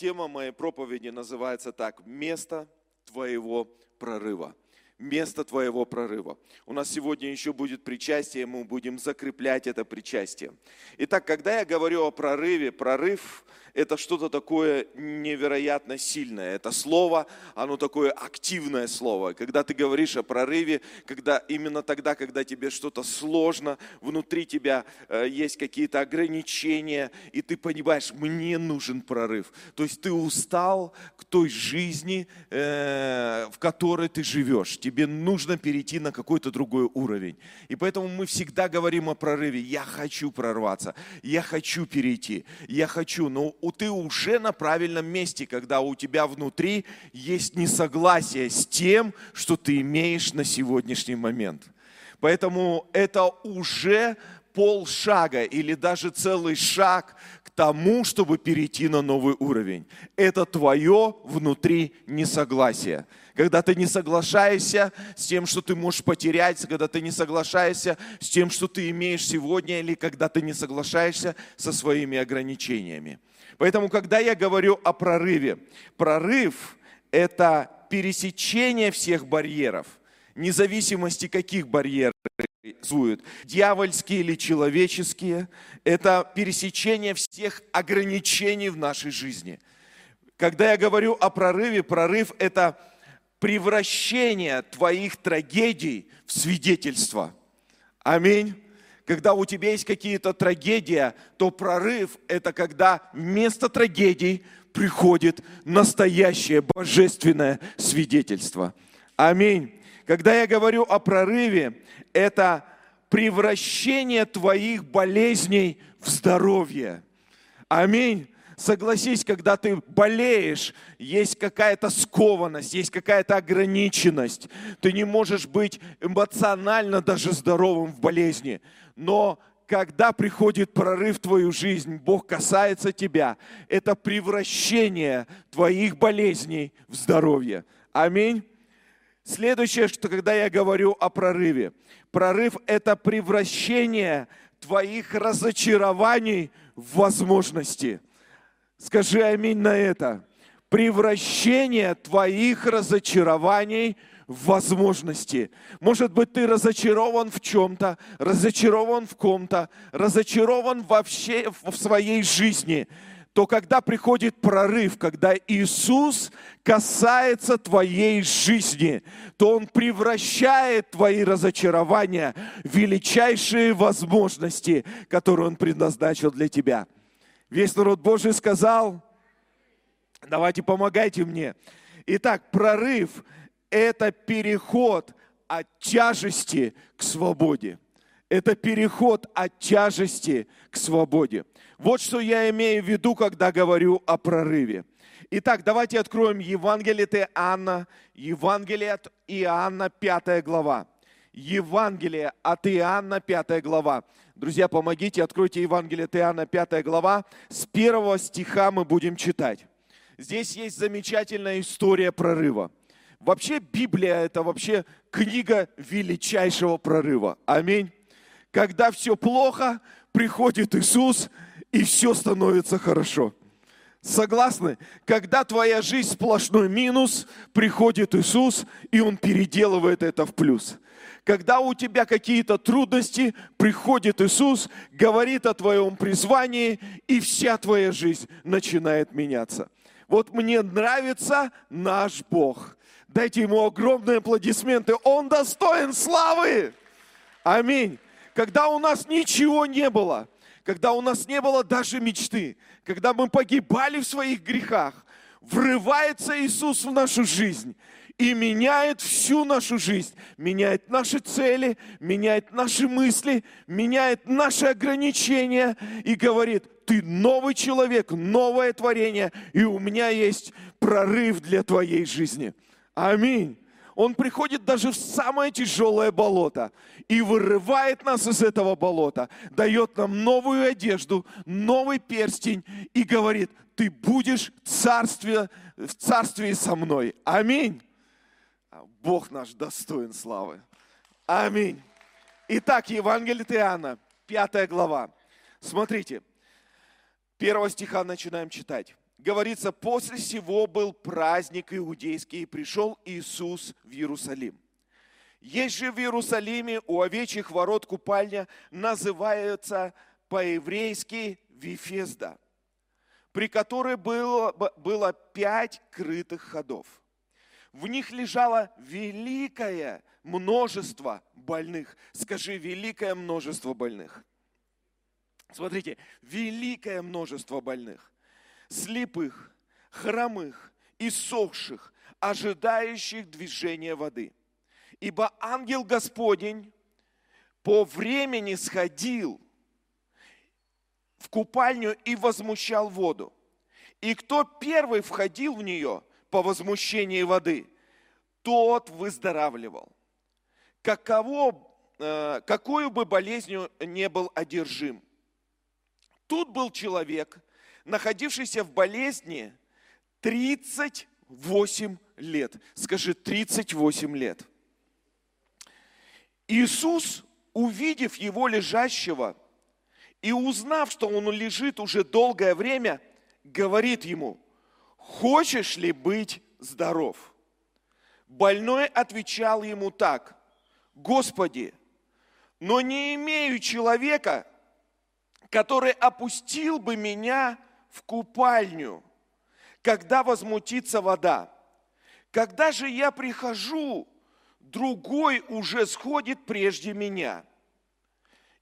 тема моей проповеди называется так «Место твоего прорыва». Место твоего прорыва. У нас сегодня еще будет причастие, мы будем закреплять это причастие. Итак, когда я говорю о прорыве, прорыв это что-то такое невероятно сильное. Это слово, оно такое активное слово. Когда ты говоришь о прорыве, когда именно тогда, когда тебе что-то сложно, внутри тебя э, есть какие-то ограничения, и ты понимаешь, мне нужен прорыв. То есть ты устал к той жизни, э, в которой ты живешь. Тебе нужно перейти на какой-то другой уровень. И поэтому мы всегда говорим о прорыве. Я хочу прорваться, я хочу перейти, я хочу. Но ты уже на правильном месте, когда у тебя внутри есть несогласие с тем, что ты имеешь на сегодняшний момент. Поэтому это уже полшага или даже целый шаг к тому, чтобы перейти на новый уровень. Это твое внутри несогласие. Когда ты не соглашаешься с тем, что ты можешь потерять, когда ты не соглашаешься с тем, что ты имеешь сегодня, или когда ты не соглашаешься со своими ограничениями. Поэтому, когда я говорю о прорыве, прорыв – это пересечение всех барьеров, независимости каких барьеров существуют, дьявольские или человеческие, это пересечение всех ограничений в нашей жизни. Когда я говорю о прорыве, прорыв – это превращение твоих трагедий в свидетельство. Аминь. Когда у тебя есть какие-то трагедии, то прорыв – это когда вместо трагедий приходит настоящее божественное свидетельство. Аминь. Когда я говорю о прорыве, это превращение твоих болезней в здоровье. Аминь. Согласись, когда ты болеешь, есть какая-то скованность, есть какая-то ограниченность. Ты не можешь быть эмоционально даже здоровым в болезни. Но когда приходит прорыв в твою жизнь, Бог касается тебя. Это превращение твоих болезней в здоровье. Аминь. Следующее, что когда я говорю о прорыве. Прорыв – это превращение твоих разочарований в возможности – Скажи аминь на это. Превращение твоих разочарований в возможности. Может быть, ты разочарован в чем-то, разочарован в ком-то, разочарован вообще в своей жизни то когда приходит прорыв, когда Иисус касается твоей жизни, то Он превращает твои разочарования в величайшие возможности, которые Он предназначил для тебя. Весь народ Божий сказал, давайте помогайте мне. Итак, прорыв – это переход от тяжести к свободе. Это переход от тяжести к свободе. Вот что я имею в виду, когда говорю о прорыве. Итак, давайте откроем Евангелие от Иоанна, Евангелие от Иоанна, 5 глава. Евангелие от Иоанна, 5 глава. Друзья, помогите, откройте Евангелие от Иоанна, 5 глава. С первого стиха мы будем читать. Здесь есть замечательная история прорыва. Вообще Библия – это вообще книга величайшего прорыва. Аминь. Когда все плохо, приходит Иисус, и все становится хорошо. Согласны? Когда твоя жизнь сплошной минус, приходит Иисус, и Он переделывает это в плюс. Когда у тебя какие-то трудности, приходит Иисус, говорит о твоем призвании, и вся твоя жизнь начинает меняться. Вот мне нравится наш Бог. Дайте ему огромные аплодисменты. Он достоин славы. Аминь. Когда у нас ничего не было, когда у нас не было даже мечты, когда мы погибали в своих грехах, врывается Иисус в нашу жизнь и меняет всю нашу жизнь, меняет наши цели, меняет наши мысли, меняет наши ограничения и говорит, ты новый человек, новое творение, и у меня есть прорыв для твоей жизни. Аминь. Он приходит даже в самое тяжелое болото и вырывает нас из этого болота, дает нам новую одежду, новый перстень и говорит, ты будешь в царстве, в царстве со мной. Аминь. Бог наш достоин славы. Аминь. Итак, Евангелие Иоанна, пятая глава. Смотрите, первого стиха начинаем читать. говорится, после всего был праздник иудейский, и пришел Иисус в Иерусалим. Есть же в Иерусалиме у овечьих ворот купальня, называется по-еврейски Вифезда, при которой было, было пять крытых ходов. В них лежало великое множество больных. Скажи, великое множество больных. Смотрите, великое множество больных. Слепых, хромых, иссохших, ожидающих движения воды. Ибо ангел Господень по времени сходил в купальню и возмущал воду. И кто первый входил в нее по возмущении воды, тот выздоравливал. Каково, э, какую бы болезнью не был одержим. Тут был человек, находившийся в болезни 38 лет. Скажи, 38 лет. Иисус, увидев его лежащего, и узнав, что он лежит уже долгое время, говорит ему, хочешь ли быть здоров? Больной отвечал ему так, Господи, но не имею человека, который опустил бы меня в купальню, когда возмутится вода. Когда же я прихожу, другой уже сходит прежде меня.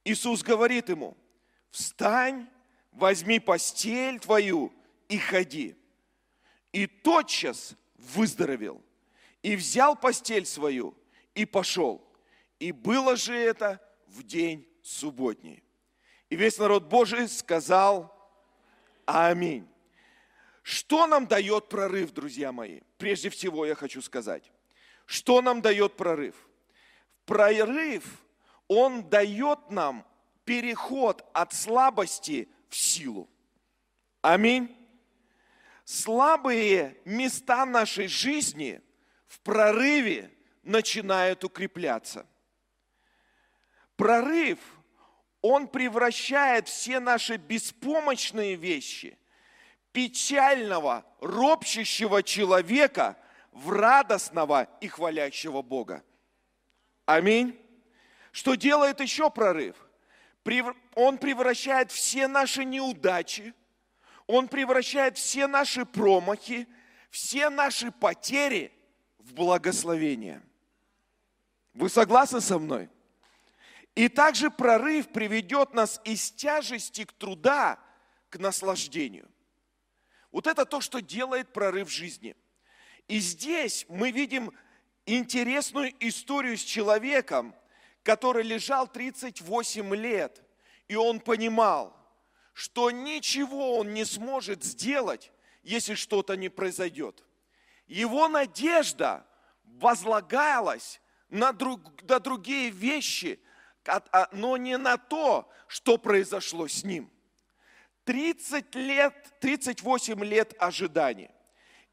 Иисус говорит ему – встань, возьми постель твою и ходи. И тотчас выздоровел, и взял постель свою, и пошел. И было же это в день субботний. И весь народ Божий сказал Аминь. Что нам дает прорыв, друзья мои? Прежде всего я хочу сказать, что нам дает прорыв? Прорыв, он дает нам переход от слабости в силу. Аминь. Слабые места нашей жизни в прорыве начинают укрепляться. Прорыв, он превращает все наши беспомощные вещи, печального, ропщущего человека в радостного и хвалящего Бога. Аминь. Что делает еще прорыв? Он превращает все наши неудачи, Он превращает все наши промахи, все наши потери в благословение. Вы согласны со мной? И также прорыв приведет нас из тяжести к труда к наслаждению. Вот это то, что делает прорыв жизни. И здесь мы видим интересную историю с человеком, который лежал 38 лет, и он понимал, что ничего он не сможет сделать, если что-то не произойдет. Его надежда возлагалась на, друг, на другие вещи, а, но не на то, что произошло с ним. 30 лет, 38 лет ожидания.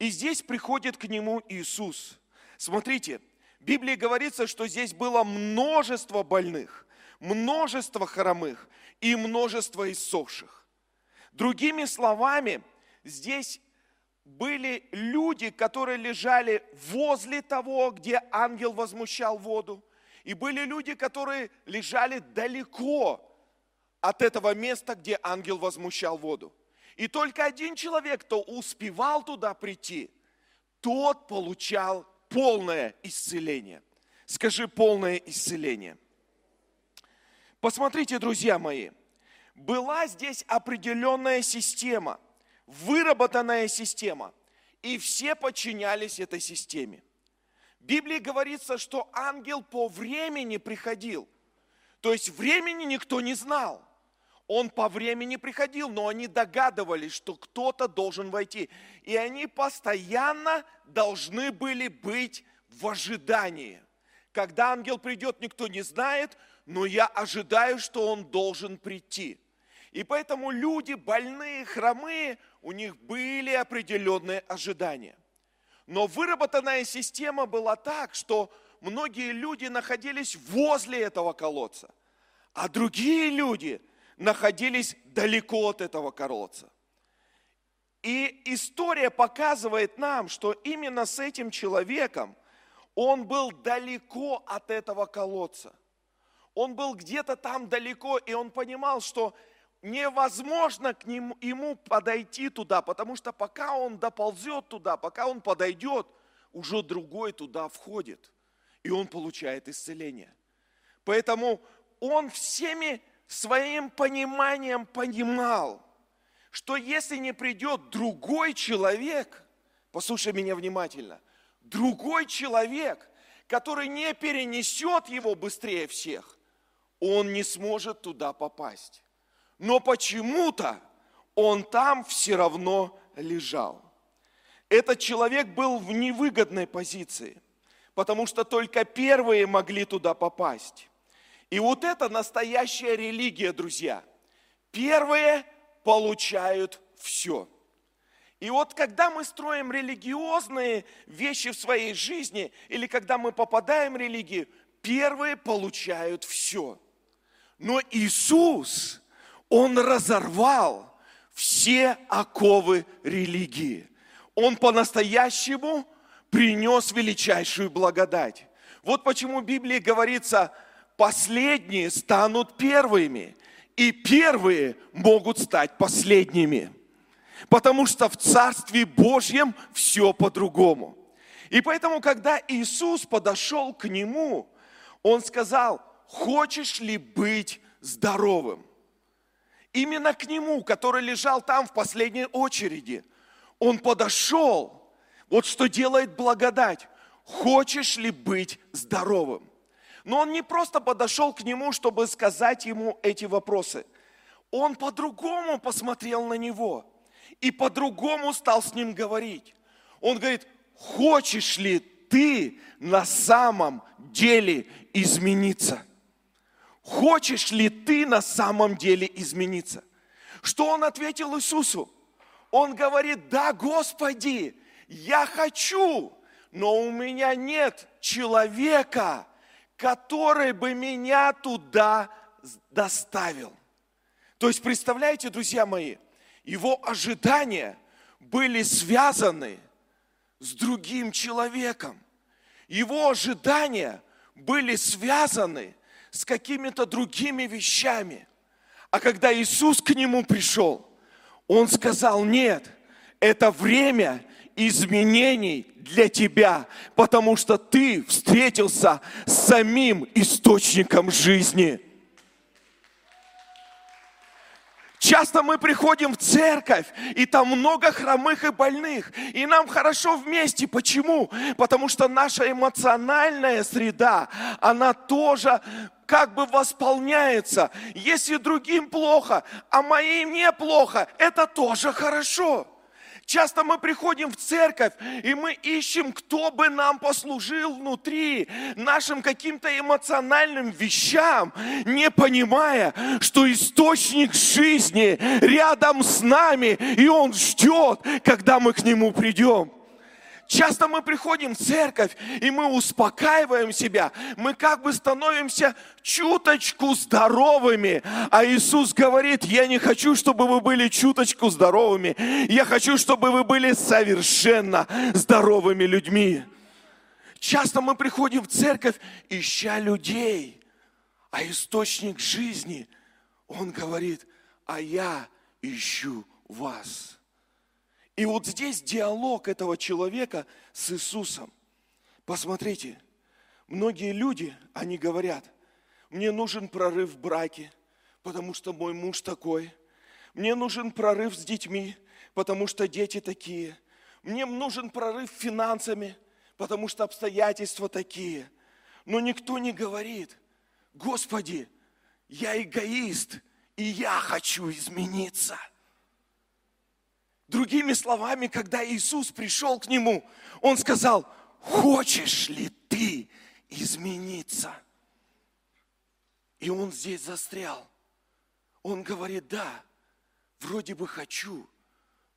И здесь приходит к нему Иисус. Смотрите, Библии говорится, что здесь было множество больных, множество хромых и множество иссохших. Другими словами, здесь были люди, которые лежали возле того, где ангел возмущал воду, и были люди, которые лежали далеко от этого места, где ангел возмущал воду. И только один человек, кто успевал туда прийти, тот получал полное исцеление. Скажи полное исцеление. Посмотрите, друзья мои, была здесь определенная система, выработанная система, и все подчинялись этой системе. В Библии говорится, что ангел по времени приходил. То есть времени никто не знал. Он по времени приходил, но они догадывались, что кто-то должен войти. И они постоянно должны были быть в ожидании. Когда ангел придет, никто не знает, но я ожидаю, что он должен прийти. И поэтому люди больные, хромые, у них были определенные ожидания. Но выработанная система была так, что многие люди находились возле этого колодца, а другие люди – находились далеко от этого колодца. И история показывает нам, что именно с этим человеком он был далеко от этого колодца. Он был где-то там далеко, и он понимал, что невозможно к нему, ему подойти туда, потому что пока он доползет туда, пока он подойдет, уже другой туда входит, и он получает исцеление. Поэтому он всеми своим пониманием понимал, что если не придет другой человек, послушай меня внимательно, другой человек, который не перенесет его быстрее всех, он не сможет туда попасть. Но почему-то он там все равно лежал. Этот человек был в невыгодной позиции, потому что только первые могли туда попасть. И вот это настоящая религия, друзья. Первые получают все. И вот когда мы строим религиозные вещи в своей жизни, или когда мы попадаем в религию, первые получают все. Но Иисус, Он разорвал все оковы религии. Он по-настоящему принес величайшую благодать. Вот почему в Библии говорится – последние станут первыми, и первые могут стать последними. Потому что в Царстве Божьем все по-другому. И поэтому, когда Иисус подошел к нему, он сказал, хочешь ли быть здоровым? Именно к нему, который лежал там в последней очереди, он подошел. Вот что делает благодать. Хочешь ли быть здоровым? Но он не просто подошел к нему, чтобы сказать ему эти вопросы. Он по-другому посмотрел на него и по-другому стал с ним говорить. Он говорит, хочешь ли ты на самом деле измениться? Хочешь ли ты на самом деле измениться? Что он ответил Иисусу? Он говорит, да, Господи, я хочу, но у меня нет человека, который бы меня туда доставил. То есть, представляете, друзья мои, его ожидания были связаны с другим человеком. Его ожидания были связаны с какими-то другими вещами. А когда Иисус к нему пришел, он сказал, нет, это время изменений для тебя, потому что ты встретился с самим источником жизни. Часто мы приходим в церковь, и там много хромых и больных, и нам хорошо вместе. Почему? Потому что наша эмоциональная среда, она тоже как бы восполняется. Если другим плохо, а моим не плохо, это тоже хорошо. Часто мы приходим в церковь, и мы ищем, кто бы нам послужил внутри нашим каким-то эмоциональным вещам, не понимая, что источник жизни рядом с нами, и он ждет, когда мы к нему придем. Часто мы приходим в церковь, и мы успокаиваем себя, мы как бы становимся чуточку здоровыми. А Иисус говорит, я не хочу, чтобы вы были чуточку здоровыми, я хочу, чтобы вы были совершенно здоровыми людьми. Часто мы приходим в церковь, ища людей, а источник жизни, он говорит, а я ищу вас. И вот здесь диалог этого человека с Иисусом. Посмотрите, многие люди, они говорят, мне нужен прорыв в браке, потому что мой муж такой. Мне нужен прорыв с детьми, потому что дети такие. Мне нужен прорыв финансами, потому что обстоятельства такие. Но никто не говорит, Господи, я эгоист, и я хочу измениться – Другими словами, когда Иисус пришел к нему, он сказал, хочешь ли ты измениться? И он здесь застрял. Он говорит, да, вроде бы хочу,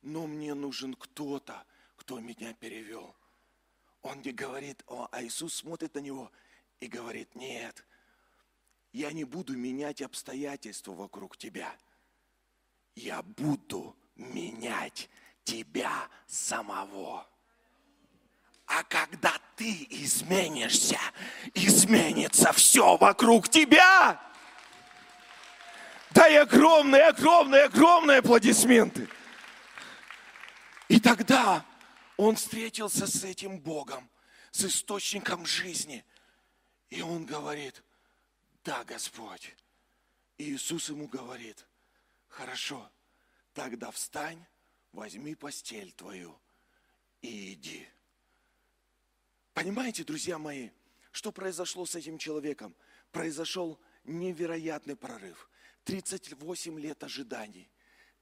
но мне нужен кто-то, кто меня перевел. Он не говорит, о, а Иисус смотрит на него и говорит, нет, я не буду менять обстоятельства вокруг тебя. Я буду менять тебя самого. А когда ты изменишься, изменится все вокруг тебя. Дай огромные, огромные, огромные аплодисменты. И тогда он встретился с этим Богом, с источником жизни. И он говорит, да, Господь. И Иисус ему говорит, хорошо, тогда встань, возьми постель твою и иди. Понимаете, друзья мои, что произошло с этим человеком? Произошел невероятный прорыв. 38 лет ожиданий.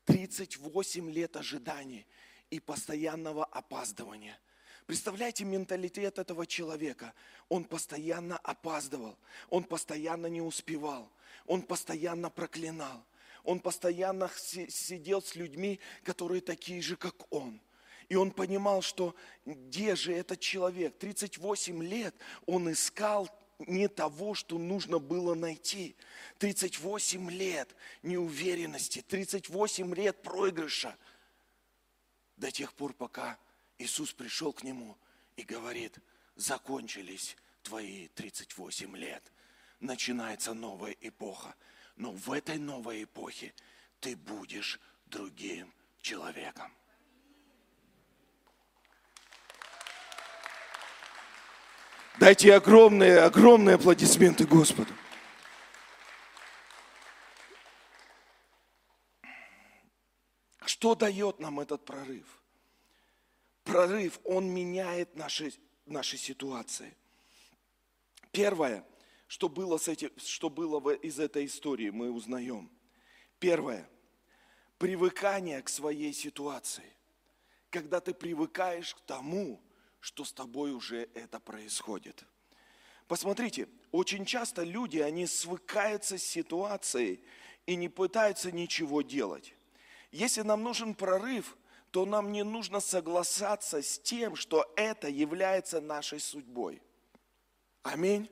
38 лет ожиданий и постоянного опаздывания. Представляете менталитет этого человека? Он постоянно опаздывал, он постоянно не успевал, он постоянно проклинал, он постоянно сидел с людьми, которые такие же, как он. И он понимал, что где же этот человек? 38 лет он искал не того, что нужно было найти. 38 лет неуверенности, 38 лет проигрыша – до тех пор, пока Иисус пришел к нему и говорит, закончились твои 38 лет, начинается новая эпоха. Но в этой новой эпохе ты будешь другим человеком. Дайте огромные, огромные аплодисменты Господу. Что дает нам этот прорыв? Прорыв, он меняет наши, наши ситуации. Первое, что было, с этим, что было из этой истории, мы узнаем. Первое, привыкание к своей ситуации. Когда ты привыкаешь к тому, что с тобой уже это происходит. Посмотрите, очень часто люди, они свыкаются с ситуацией и не пытаются ничего делать. Если нам нужен прорыв, то нам не нужно согласаться с тем, что это является нашей судьбой. Аминь.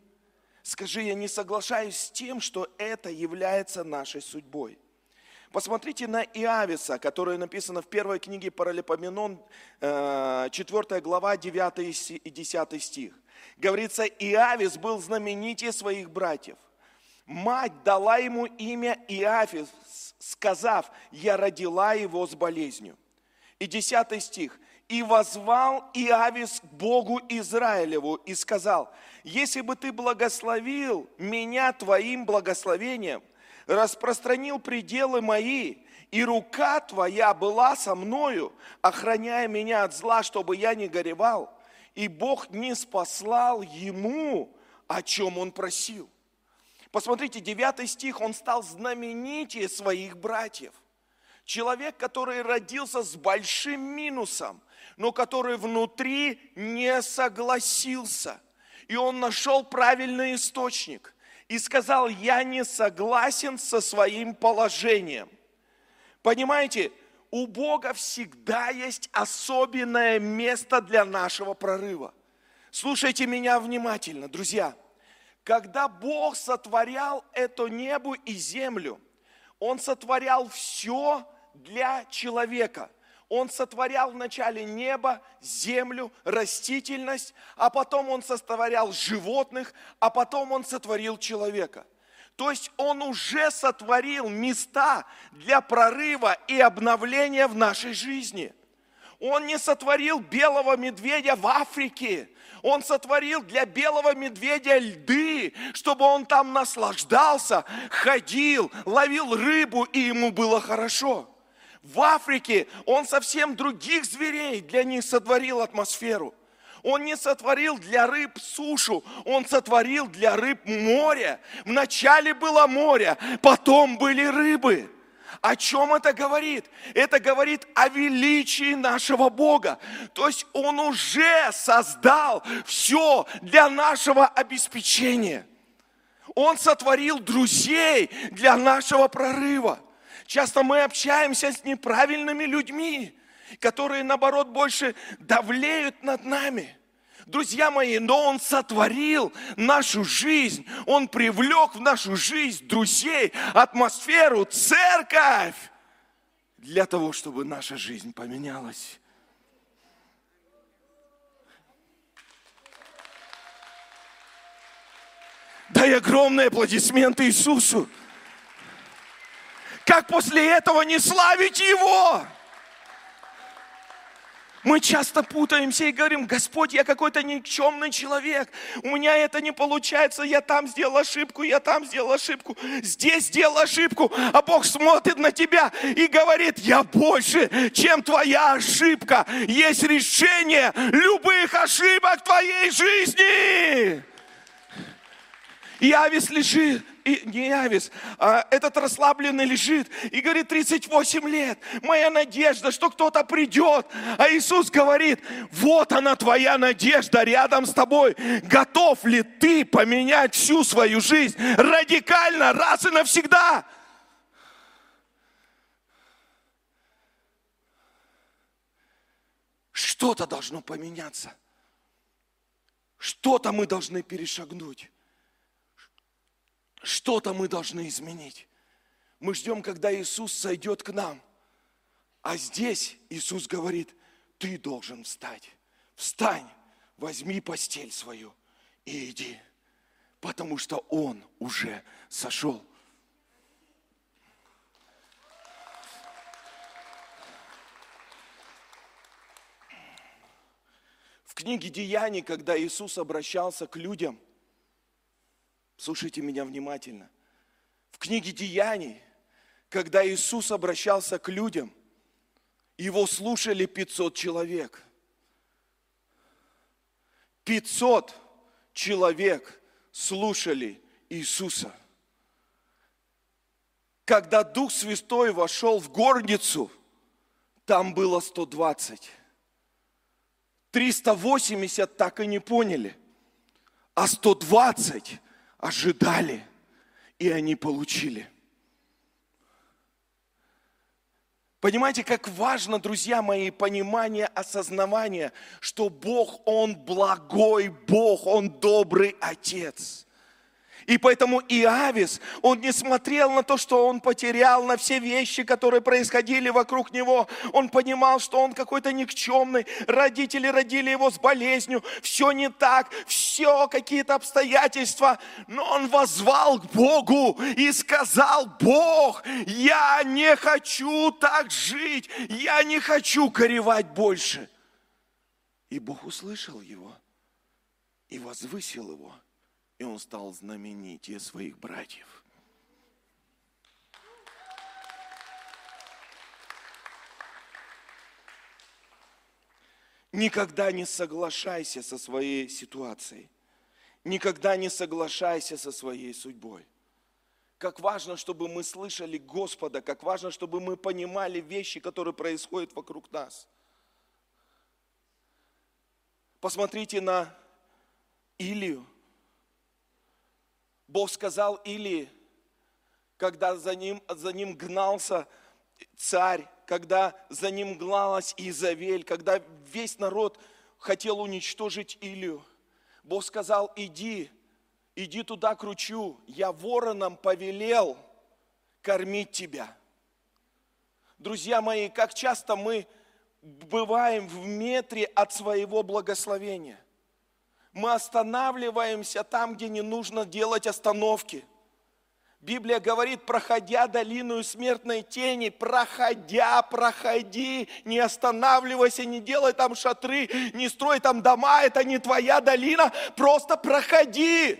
Скажи, я не соглашаюсь с тем, что это является нашей судьбой. Посмотрите на Иависа, которое написано в первой книге Паралипоменон, 4 э, глава, 9 и 10 стих. Говорится, Иавис был знаменитее своих братьев. Мать дала ему имя Иафис, сказав, я родила его с болезнью. И десятый стих. «И возвал Иавис к Богу Израилеву и сказал, если бы ты благословил меня твоим благословением, распространил пределы мои, и рука твоя была со мною, охраняя меня от зла, чтобы я не горевал, и Бог не спаслал ему, о чем он просил. Посмотрите, 9 стих, он стал знаменитее своих братьев. Человек, который родился с большим минусом, но который внутри не согласился. И он нашел правильный источник и сказал, я не согласен со своим положением. Понимаете, у Бога всегда есть особенное место для нашего прорыва. Слушайте меня внимательно, друзья – когда Бог сотворял это небо и землю, Он сотворял все для человека. Он сотворял вначале небо, землю, растительность, а потом Он сотворял животных, а потом Он сотворил человека. То есть Он уже сотворил места для прорыва и обновления в нашей жизни. Он не сотворил белого медведя в Африке, он сотворил для белого медведя льды, чтобы он там наслаждался, ходил, ловил рыбу, и ему было хорошо. В Африке он совсем других зверей для них сотворил атмосферу. Он не сотворил для рыб сушу, он сотворил для рыб море. Вначале было море, потом были рыбы. О чем это говорит? Это говорит о величии нашего Бога. То есть Он уже создал все для нашего обеспечения. Он сотворил друзей для нашего прорыва. Часто мы общаемся с неправильными людьми, которые, наоборот, больше давлеют над нами. Друзья мои, но Он сотворил нашу жизнь, Он привлек в нашу жизнь друзей, атмосферу, церковь для того, чтобы наша жизнь поменялась. Дай огромные аплодисменты Иисусу. Как после этого не славить Его? Мы часто путаемся и говорим, Господь, я какой-то никчемный человек, у меня это не получается, я там сделал ошибку, я там сделал ошибку, здесь сделал ошибку, а Бог смотрит на тебя и говорит, я больше, чем твоя ошибка. Есть решение любых ошибок твоей жизни. Явис лежит, и, не Явис, а этот расслабленный лежит и говорит, 38 лет, моя надежда, что кто-то придет. А Иисус говорит, вот она твоя надежда рядом с тобой. Готов ли ты поменять всю свою жизнь радикально, раз и навсегда? Что-то должно поменяться. Что-то мы должны перешагнуть. Что-то мы должны изменить. Мы ждем, когда Иисус сойдет к нам. А здесь Иисус говорит, ты должен встать. Встань, возьми постель свою и иди. Потому что Он уже сошел. В книге Деяний, когда Иисус обращался к людям, Слушайте меня внимательно. В книге Деяний, когда Иисус обращался к людям, его слушали 500 человек. 500 человек слушали Иисуса. Когда Дух Святой вошел в горницу, там было 120. 380 так и не поняли, а 120 ожидали, и они получили. Понимаете, как важно, друзья мои, понимание, осознавание, что Бог, Он благой Бог, Он добрый Отец. И поэтому Иавис, он не смотрел на то, что он потерял, на все вещи, которые происходили вокруг него. Он понимал, что он какой-то никчемный. Родители родили его с болезнью. Все не так, все какие-то обстоятельства. Но он возвал к Богу и сказал, Бог, я не хочу так жить. Я не хочу горевать больше. И Бог услышал его и возвысил его – и он стал знаменитее своих братьев. Никогда не соглашайся со своей ситуацией. Никогда не соглашайся со своей судьбой. Как важно, чтобы мы слышали Господа, как важно, чтобы мы понимали вещи, которые происходят вокруг нас. Посмотрите на Илию. Бог сказал Или, когда за ним, за ним гнался царь, когда за ним гналась Изавель, когда весь народ хотел уничтожить Илью. Бог сказал, иди, иди туда к ручью, я вороном повелел кормить тебя. Друзья мои, как часто мы бываем в метре от своего благословения мы останавливаемся там, где не нужно делать остановки. Библия говорит, проходя долину смертной тени, проходя, проходи, не останавливайся, не делай там шатры, не строй там дома, это не твоя долина, просто проходи.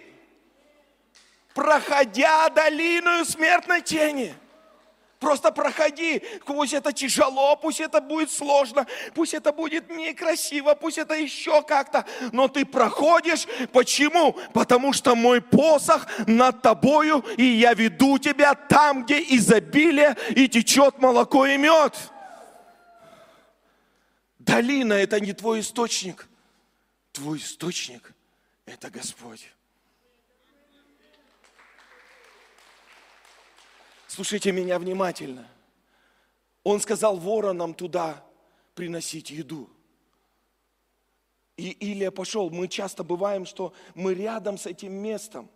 Проходя долину смертной тени – Просто проходи, пусть это тяжело, пусть это будет сложно, пусть это будет некрасиво, пусть это еще как-то, но ты проходишь. Почему? Потому что мой посох над тобою, и я веду тебя там, где изобилие и течет молоко и мед. Долина – это не твой источник. Твой источник – это Господь. Слушайте меня внимательно. Он сказал воронам туда приносить еду. И Илия пошел. Мы часто бываем, что мы рядом с этим местом,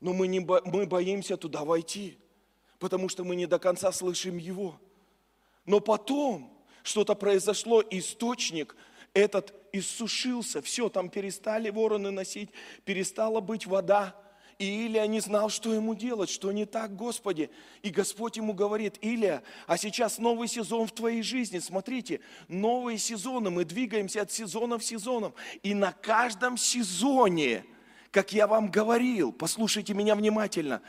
но мы, не, мы боимся туда войти, потому что мы не до конца слышим его. Но потом что-то произошло, источник этот иссушился, все, там перестали вороны носить, перестала быть вода. И Илия не знал, что ему делать, что не так, Господи. И Господь ему говорит, Илия, а сейчас новый сезон в твоей жизни. Смотрите, новые сезоны, мы двигаемся от сезона в сезон. И на каждом сезоне, как я вам говорил, послушайте меня внимательно,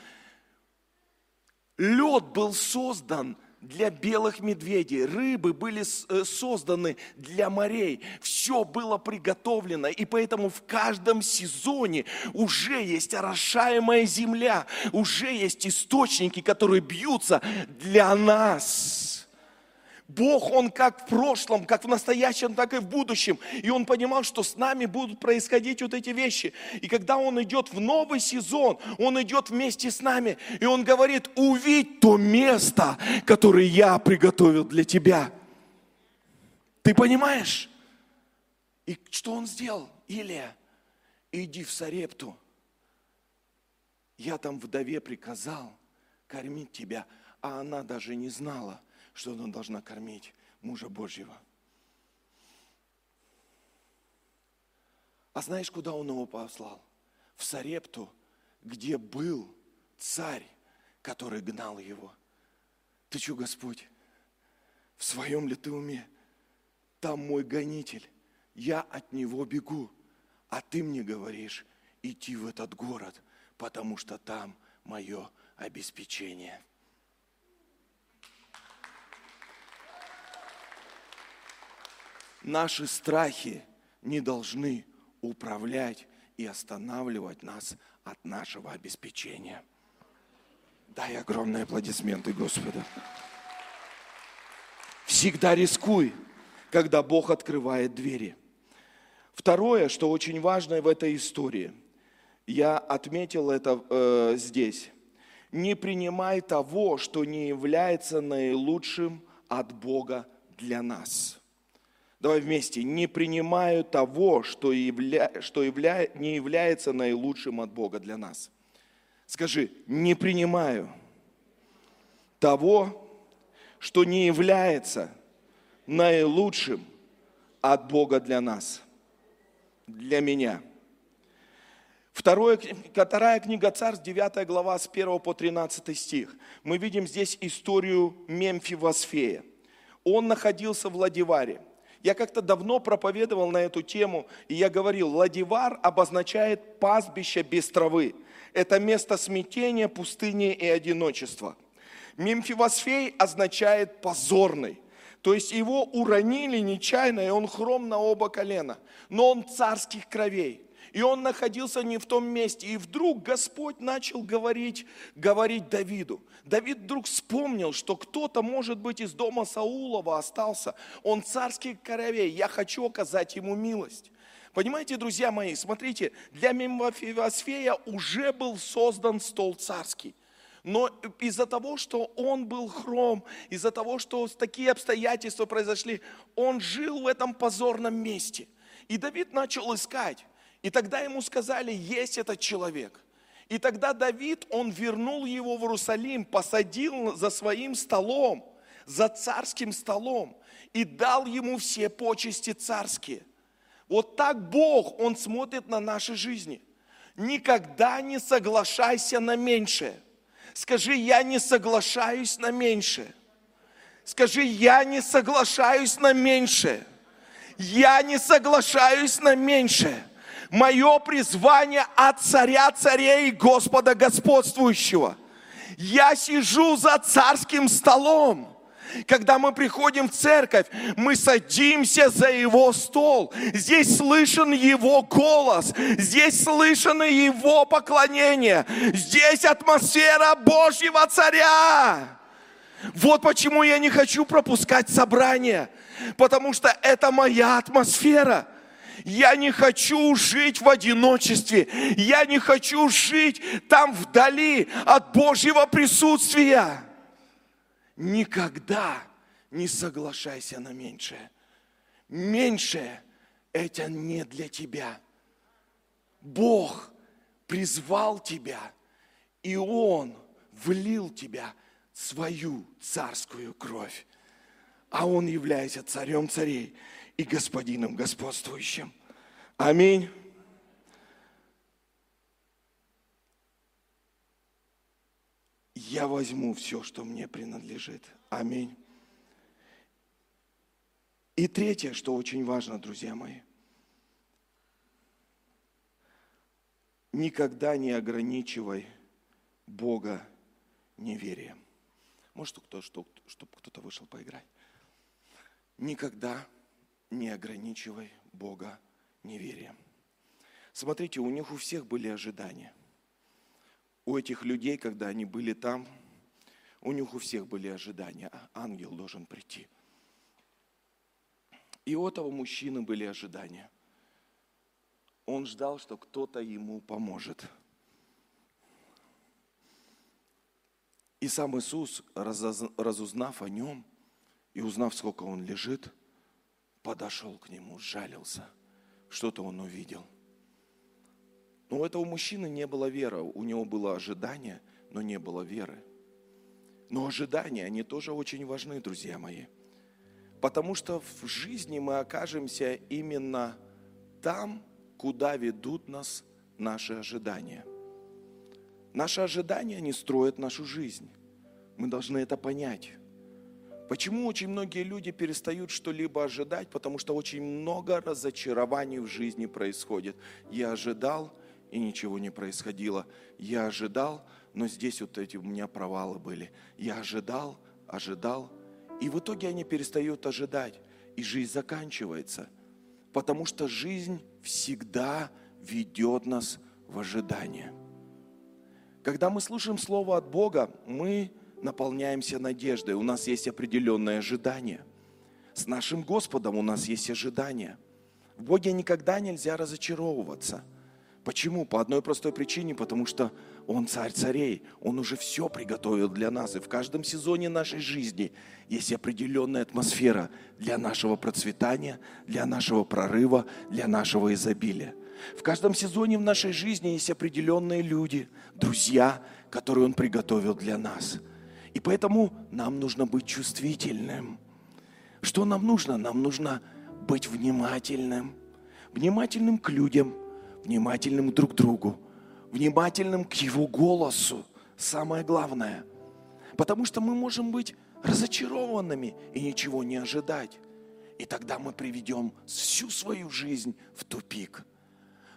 лед был создан – для белых медведей, рыбы были э, созданы для морей, все было приготовлено, и поэтому в каждом сезоне уже есть орошаемая земля, уже есть источники, которые бьются для нас. Бог, Он как в прошлом, как в настоящем, так и в будущем. И Он понимал, что с нами будут происходить вот эти вещи. И когда Он идет в новый сезон, Он идет вместе с нами. И Он говорит, увидь то место, которое я приготовил для тебя. Ты понимаешь? И что Он сделал? Илия, иди в Сарепту. Я там вдове приказал кормить тебя, а она даже не знала – что она должна кормить мужа Божьего. А знаешь, куда он его послал? В Сарепту, где был царь, который гнал его. Ты что, Господь, в своем ли ты уме? Там мой гонитель, я от него бегу, а ты мне говоришь идти в этот город, потому что там мое обеспечение. Наши страхи не должны управлять и останавливать нас от нашего обеспечения. Дай огромные аплодисменты Господу. Всегда рискуй, когда Бог открывает двери. Второе, что очень важно в этой истории, я отметил это э, здесь. Не принимай того, что не является наилучшим от Бога для нас. Давай вместе. Не принимаю того, что, явля... что явля... не является наилучшим от Бога для нас. Скажи, не принимаю того, что не является наилучшим от Бога для нас, для меня. Второе, вторая книга Царств, 9 глава, с 1 по 13 стих. Мы видим здесь историю Мемфи Васфея. Он находился в Ладиваре. Я как-то давно проповедовал на эту тему, и я говорил, Ладивар обозначает пастбище без травы. Это место смятения, пустыни и одиночества. Мемфивосфей означает позорный. То есть его уронили нечаянно, и он хром на оба колена. Но он царских кровей. И он находился не в том месте. И вдруг Господь начал говорить, говорить Давиду. Давид вдруг вспомнил, что кто-то, может быть, из дома Саулова остался. Он царский коровей. Я хочу оказать ему милость. Понимаете, друзья мои, смотрите, для Мемфивосфея уже был создан стол царский. Но из-за того, что он был хром, из-за того, что такие обстоятельства произошли, он жил в этом позорном месте. И Давид начал искать. И тогда ему сказали, есть этот человек. И тогда Давид, он вернул его в Иерусалим, посадил за своим столом, за царским столом, и дал ему все почести царские. Вот так Бог, Он смотрит на наши жизни. Никогда не соглашайся на меньшее. Скажи, я не соглашаюсь на меньшее. Скажи, я не соглашаюсь на меньшее. Я не соглашаюсь на меньшее мое призвание от царя царей и Господа господствующего. Я сижу за царским столом. Когда мы приходим в церковь, мы садимся за его стол. Здесь слышен его голос, здесь слышно его поклонение, здесь атмосфера Божьего царя. Вот почему я не хочу пропускать собрание, потому что это моя атмосфера. Я не хочу жить в одиночестве. Я не хочу жить там вдали от Божьего присутствия. Никогда не соглашайся на меньшее. Меньшее – это не для тебя. Бог призвал тебя, и Он влил тебя свою царскую кровь. а Он является царем царей и господином господствующим. Аминь. Я возьму все, что мне принадлежит. Аминь. И третье, что очень важно, друзья мои. Никогда не ограничивай Бога неверием. Может, кто, что, чтобы кто-то вышел поиграть. Никогда не ограничивай Бога неверием. Смотрите, у них у всех были ожидания. У этих людей, когда они были там, у них у всех были ожидания. А ангел должен прийти – и у этого мужчины были ожидания. Он ждал, что кто-то ему поможет. И сам Иисус, разузнав о нем и узнав, сколько он лежит, подошел к нему, сжалился. Что-то он увидел. Но у этого мужчины не было веры. У него было ожидание, но не было веры. Но ожидания, они тоже очень важны, друзья мои – Потому что в жизни мы окажемся именно там, куда ведут нас наши ожидания. Наши ожидания не строят нашу жизнь. Мы должны это понять. Почему очень многие люди перестают что-либо ожидать? Потому что очень много разочарований в жизни происходит. Я ожидал, и ничего не происходило. Я ожидал, но здесь вот эти у меня провалы были. Я ожидал, ожидал, и в итоге они перестают ожидать, и жизнь заканчивается. Потому что жизнь всегда ведет нас в ожидание. Когда мы слушаем Слово от Бога, мы наполняемся надеждой, у нас есть определенное ожидание. С нашим Господом у нас есть ожидание. В Боге никогда нельзя разочаровываться. Почему? По одной простой причине, потому что он царь царей, Он уже все приготовил для нас. И в каждом сезоне нашей жизни есть определенная атмосфера для нашего процветания, для нашего прорыва, для нашего изобилия. В каждом сезоне в нашей жизни есть определенные люди, друзья, которые Он приготовил для нас. И поэтому нам нужно быть чувствительным. Что нам нужно? Нам нужно быть внимательным. Внимательным к людям, внимательным друг к другу внимательным к Его голосу. Самое главное. Потому что мы можем быть разочарованными и ничего не ожидать. И тогда мы приведем всю свою жизнь в тупик.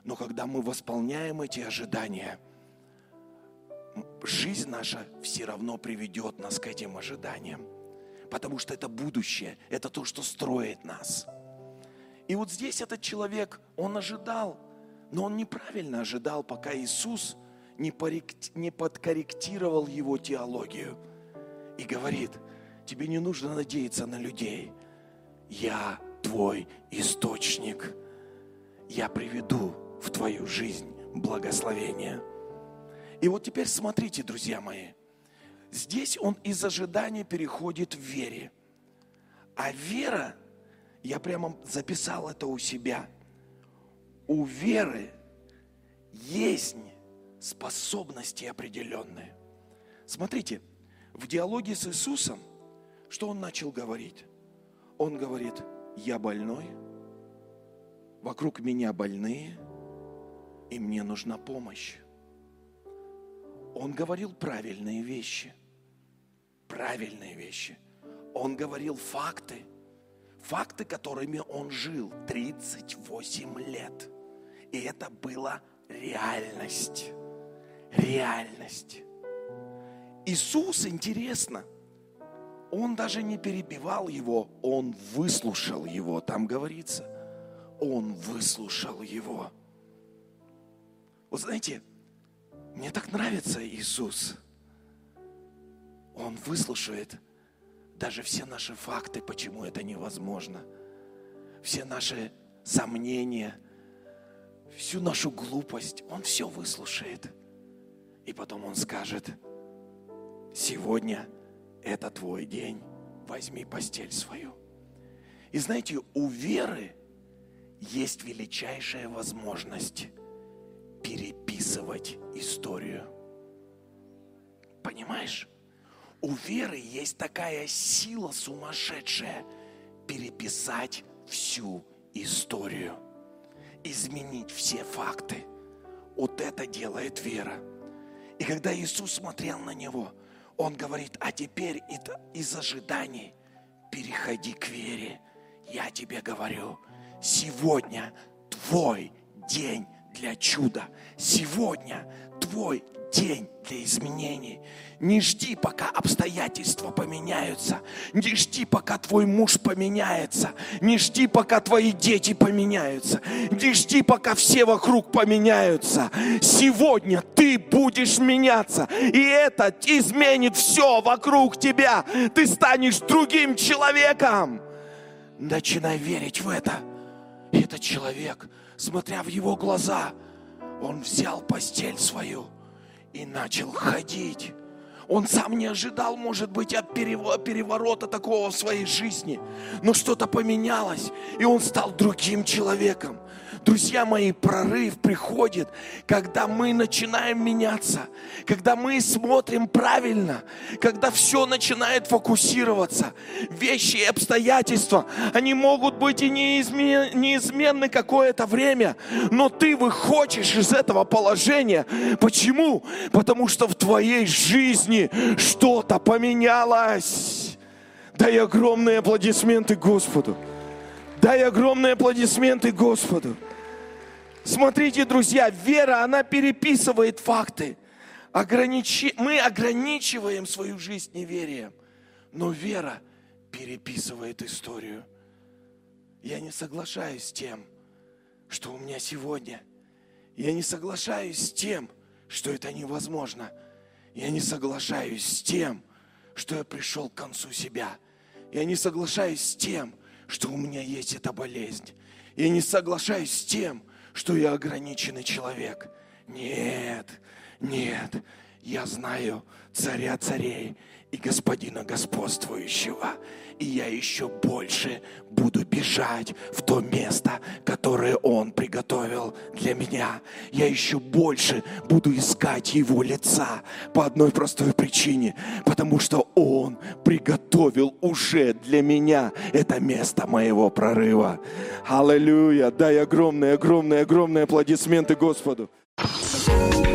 Но когда мы восполняем эти ожидания, жизнь наша все равно приведет нас к этим ожиданиям. Потому что это будущее, это то, что строит нас. И вот здесь этот человек, он ожидал – но он неправильно ожидал, пока Иисус не, подкорректировал его теологию. И говорит, тебе не нужно надеяться на людей. Я твой источник. Я приведу в твою жизнь благословение. И вот теперь смотрите, друзья мои. Здесь он из ожидания переходит в вере. А вера, я прямо записал это у себя – у веры есть способности определенные. Смотрите, в диалоге с Иисусом, что он начал говорить? Он говорит, я больной, вокруг меня больные, и мне нужна помощь. Он говорил правильные вещи. Правильные вещи. Он говорил факты. Факты, которыми он жил 38 лет. И это была реальность. Реальность. Иисус, интересно, он даже не перебивал его, он выслушал его. Там говорится, он выслушал его. Вот знаете, мне так нравится Иисус. Он выслушает даже все наши факты, почему это невозможно. Все наши сомнения – всю нашу глупость, Он все выслушает. И потом Он скажет, сегодня это твой день, возьми постель свою. И знаете, у веры есть величайшая возможность переписывать историю. Понимаешь? У веры есть такая сила сумасшедшая переписать всю историю, изменить все факты. Вот это делает вера. И когда Иисус смотрел на него, Он говорит, а теперь из ожиданий переходи к вере. Я тебе говорю, сегодня твой день для чуда. Сегодня твой день для изменений. Не жди, пока обстоятельства поменяются. Не жди, пока твой муж поменяется. Не жди, пока твои дети поменяются. Не жди, пока все вокруг поменяются. Сегодня ты будешь меняться. И это изменит все вокруг тебя. Ты станешь другим человеком. Начинай верить в это. И этот человек, смотря в его глаза, он взял постель свою – и начал ходить. Он сам не ожидал, может быть, от переворота такого в своей жизни. Но что-то поменялось, и он стал другим человеком. Друзья мои, прорыв приходит, когда мы начинаем меняться, когда мы смотрим правильно, когда все начинает фокусироваться. Вещи и обстоятельства, они могут быть и неизменны какое-то время, но ты выходишь из этого положения. Почему? Потому что в твоей жизни что-то поменялось. Дай огромные аплодисменты Господу. Дай огромные аплодисменты Господу. Смотрите, друзья, вера, она переписывает факты. Ограничи... Мы ограничиваем свою жизнь неверием, но вера переписывает историю. Я не соглашаюсь с тем, что у меня сегодня. Я не соглашаюсь с тем, что это невозможно. Я не соглашаюсь с тем, что я пришел к концу себя. Я не соглашаюсь с тем, что у меня есть эта болезнь. Я не соглашаюсь с тем, что я ограниченный человек. Нет, нет, я знаю царя царей и господина господствующего. И я еще больше буду бежать в то место, которое Он приготовил для меня. Я еще больше буду искать Его лица по одной простой причине, потому что Он приготовил уже для меня это место моего прорыва. Аллилуйя! Дай огромные, огромные, огромные аплодисменты Господу. thank you